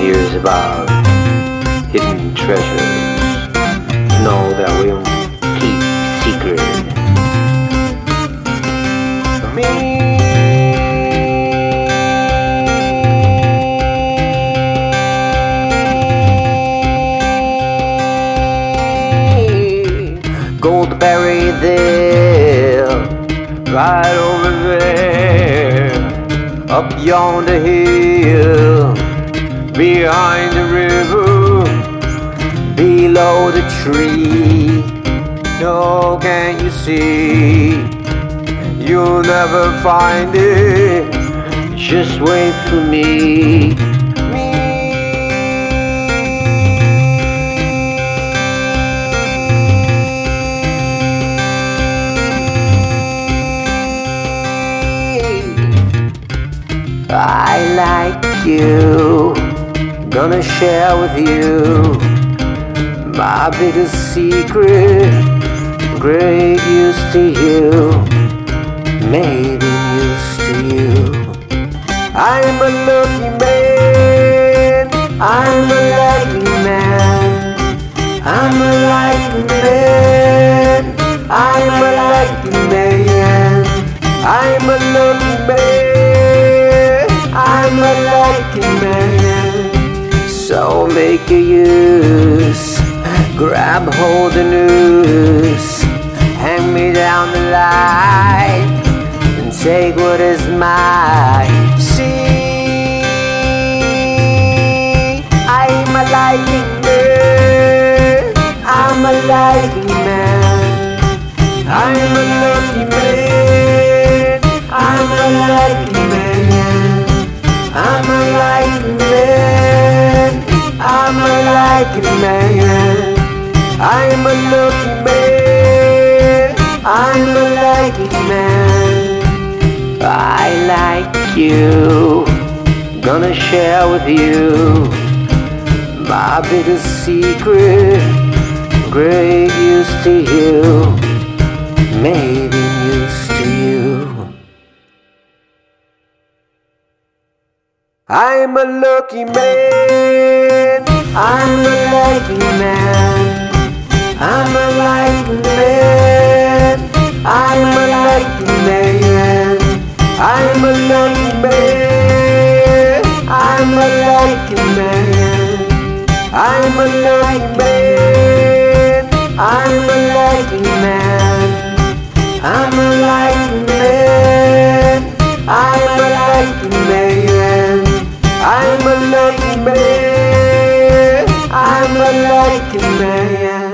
stories about hidden treasures. Know that we'll keep secret. For me, Goldberry there, right over there, up yonder hill, behind the river, below the tree. No, can you see? You'll never find it. Just wait for me. I like you, gonna share with you my biggest secret. Great use to you, maybe use to you. I'm a lucky man, I'm a lucky So make a use, grab hold the noose, hang me down the line, and take what is mine. See, I'm a liking man, I'm a liking a man, I'm a lucky man, I'm a lucky man. I like you, gonna share with you my biggest secret. Great use to you, maybe use to you. I'm a lucky man, I'm lucky man, I'm a lucky man, I'm a lucky man, I'm a lucky man, I'm a lucky man, I'm a lucky man, like a man.